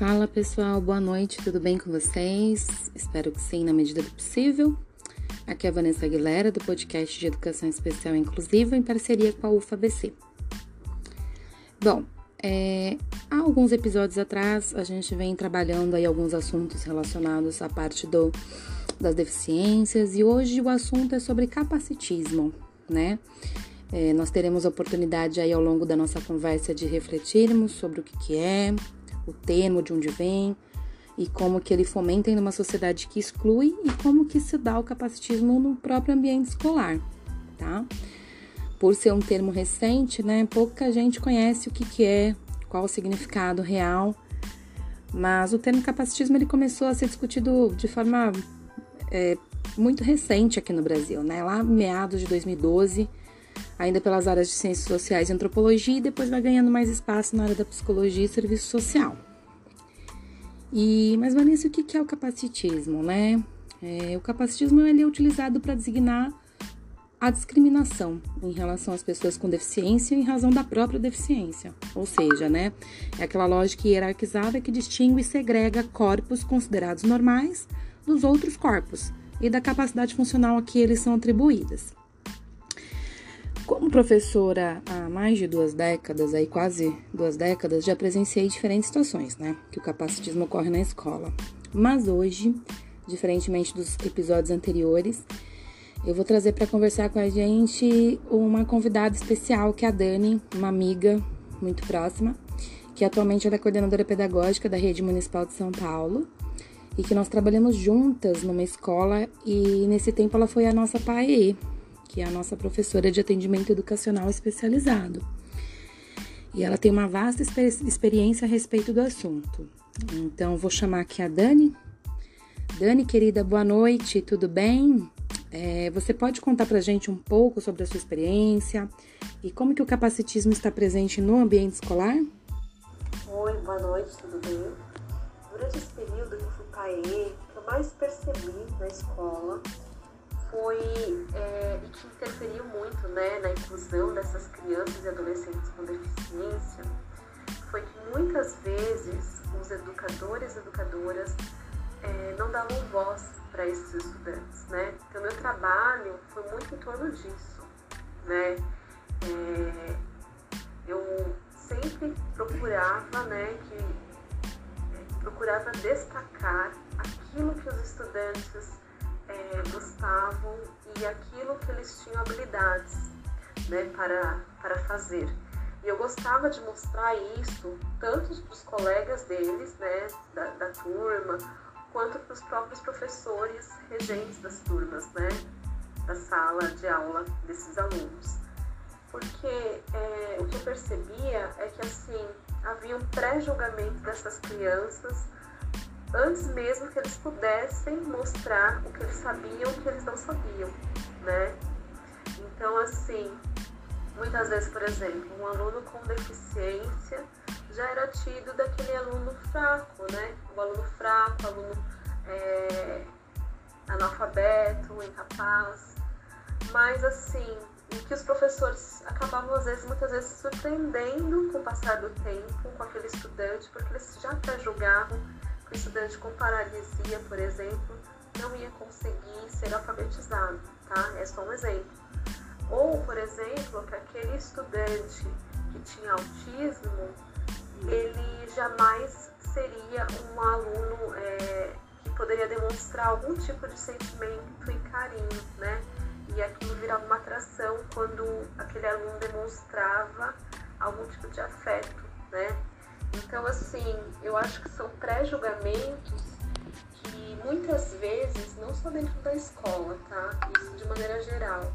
Fala pessoal, boa noite, tudo bem com vocês? Espero que sim, na medida do possível. Aqui é a Vanessa Aguilera, do podcast de Educação Especial Inclusiva, em parceria com a UFABC. Bom, é, há alguns episódios atrás a gente vem trabalhando aí alguns assuntos relacionados à parte do, das deficiências e hoje o assunto é sobre capacitismo, né? É, nós teremos a oportunidade aí ao longo da nossa conversa de refletirmos sobre o que, que é, o termo, de onde vem e como que ele fomenta em uma sociedade que exclui e como que se dá o capacitismo no próprio ambiente escolar, tá? Por ser um termo recente, né, pouca gente conhece o que, que é, qual o significado real, mas o termo capacitismo ele começou a ser discutido de forma é, muito recente aqui no Brasil, né? Lá meados de 2012, ainda pelas áreas de ciências sociais e antropologia, e depois vai ganhando mais espaço na área da psicologia e serviço social. E, mas Vanessa, o que é o capacitismo, né? É, o capacitismo ele é utilizado para designar a discriminação em relação às pessoas com deficiência em razão da própria deficiência. Ou seja, né, é aquela lógica hierarquizada que distingue e segrega corpos considerados normais dos outros corpos e da capacidade funcional a que eles são atribuídas. Como professora há mais de duas décadas, aí quase duas décadas, já presenciei diferentes situações, né? Que o capacitismo ocorre na escola. Mas hoje, diferentemente dos episódios anteriores, eu vou trazer para conversar com a gente uma convidada especial, que é a Dani, uma amiga muito próxima, que atualmente é coordenadora pedagógica da Rede Municipal de São Paulo e que nós trabalhamos juntas numa escola e nesse tempo ela foi a nossa PAE, que é a nossa professora de atendimento educacional especializado. E ela tem uma vasta experiência a respeito do assunto. Então, vou chamar aqui a Dani. Dani, querida, boa noite, tudo bem? É, você pode contar pra gente um pouco sobre a sua experiência e como que o capacitismo está presente no ambiente escolar? Oi, boa noite, tudo bem? Durante esse período que eu fui PAE, o que eu mais percebi na escola foi é, e que interferiu muito né, na inclusão dessas crianças e adolescentes com deficiência foi que muitas vezes os educadores e educadoras é, não davam voz para esses estudantes, né? Então meu trabalho foi muito em torno disso, né? É, eu sempre procurava, né, que é, procurava destacar aquilo que os estudantes é, gostavam e aquilo que eles tinham habilidades né, para, para fazer. E eu gostava de mostrar isso tanto para os colegas deles, né, da, da turma, quanto para os próprios professores regentes das turmas, né, da sala de aula desses alunos. Porque é, o que eu percebia é que assim havia um pré-julgamento dessas crianças antes mesmo que eles pudessem mostrar o que eles sabiam o que eles não sabiam, né? Então, assim, muitas vezes, por exemplo, um aluno com deficiência já era tido daquele aluno fraco, né? O aluno fraco, o aluno é, analfabeto, incapaz. Mas, assim, que os professores acabavam, às vezes, muitas vezes, surpreendendo com o passar do tempo com aquele estudante, porque eles já pré-julgavam o estudante com paralisia, por exemplo, não ia conseguir ser alfabetizado, tá? É só um exemplo. Ou, por exemplo, que aquele estudante que tinha autismo, ele jamais seria um aluno é, que poderia demonstrar algum tipo de sentimento e carinho, né? E aquilo virava uma atração quando aquele aluno demonstrava algum tipo de afeto, né? Então, assim, eu acho que são pré-julgamentos que muitas vezes, não só dentro da escola, tá? Isso de maneira geral.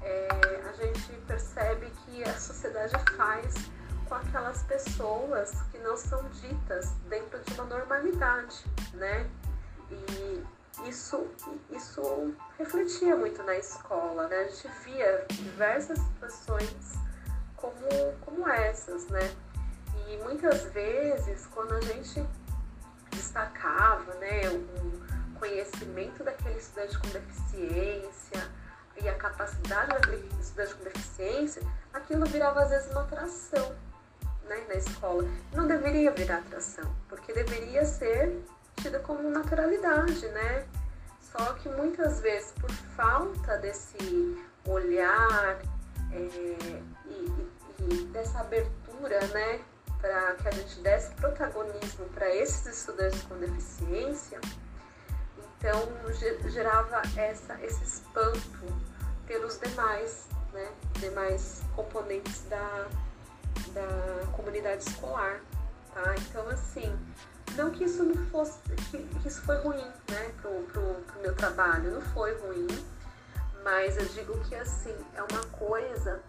É, a gente percebe que a sociedade faz com aquelas pessoas que não são ditas dentro de uma normalidade, né? E isso, isso refletia muito na escola, né? A gente via diversas situações quando a gente destacava né, o conhecimento daquele estudante com deficiência e a capacidade daquele estudante com deficiência, aquilo virava às vezes uma atração, né, na escola. Não deveria virar atração, porque deveria ser tida como naturalidade, né? Só que muitas vezes, por falta desse olhar é, e, e, e, dessa abertura, né, para que a gente desse protagonismo para esses estudantes com deficiência, então gerava essa, esse espanto pelos demais, né, demais componentes da, da comunidade escolar, tá? Então, assim, não que isso não fosse, que, que isso foi ruim, né, pro, pro, pro, meu trabalho, não foi ruim, mas eu digo que assim, é uma coisa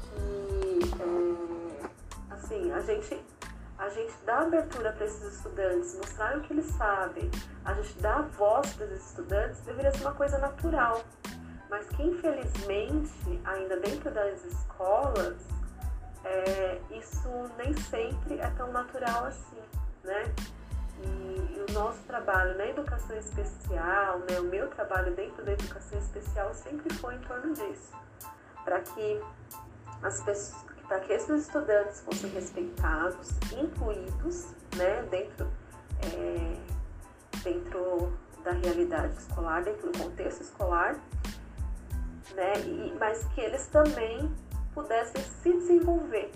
que é, assim, a gente a gente dá abertura para esses estudantes, mostrar o que eles sabem, a gente dá voz para esses estudantes, deveria ser uma coisa natural. Mas que infelizmente, ainda dentro das escolas, é, isso nem sempre é tão natural assim né? E, e, o nosso trabalho na educação especial, né, o meu trabalho dentro da educação especial sempre foi em torno disso, para que as pessoas, para que esses estudantes fossem respeitados, incluídos, né, dentro é, dentro da realidade escolar, dentro do contexto escolar, né, e, mas que eles também pudessem se desenvolver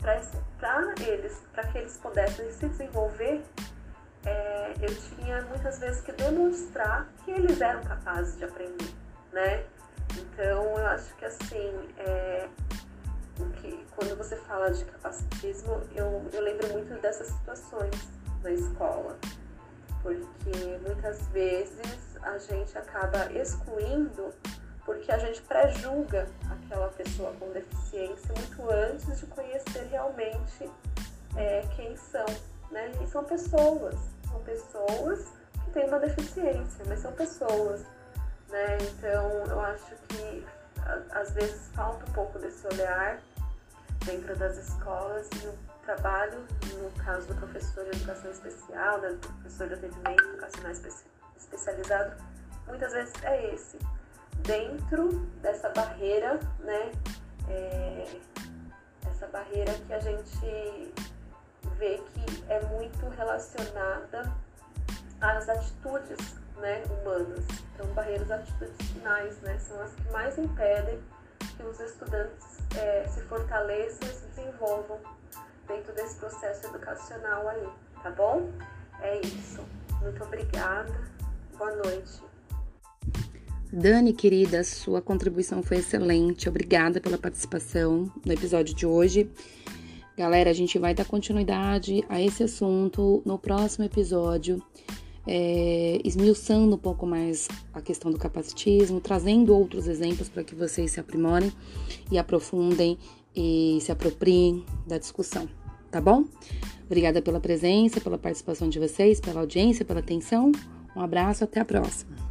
para eles, para que eles pudessem se desenvolver, é, eu tinha muitas vezes que demonstrar que eles eram capazes de aprender, né? Então eu acho que assim, é, que, quando você fala de capacitismo, eu, eu lembro muito dessas situações na escola, porque muitas vezes a gente acaba excluindo porque a gente pré-julga aquela pessoa com deficiência muito antes de conhecer realmente é, quem são. Né? E são pessoas, são pessoas que têm uma deficiência, mas são pessoas. Né? Então eu acho que às vezes falta um pouco desse olhar dentro das escolas e o trabalho, no caso do professor de educação especial, do professor de atendimento educacional especializado, muitas vezes é esse dentro dessa barreira, né? É, essa barreira que a gente vê que é muito relacionada às atitudes né, humanas. Então, barreiras atitudinais né, são as que mais impedem que os estudantes é, se fortaleçam e se desenvolvam dentro desse processo educacional aí, tá bom? É isso. Muito obrigada. Boa noite. Dani, querida, sua contribuição foi excelente. Obrigada pela participação no episódio de hoje. Galera, a gente vai dar continuidade a esse assunto no próximo episódio, é, esmiuçando um pouco mais a questão do capacitismo, trazendo outros exemplos para que vocês se aprimorem e aprofundem e se apropriem da discussão, tá bom? Obrigada pela presença, pela participação de vocês, pela audiência, pela atenção. Um abraço, até a próxima.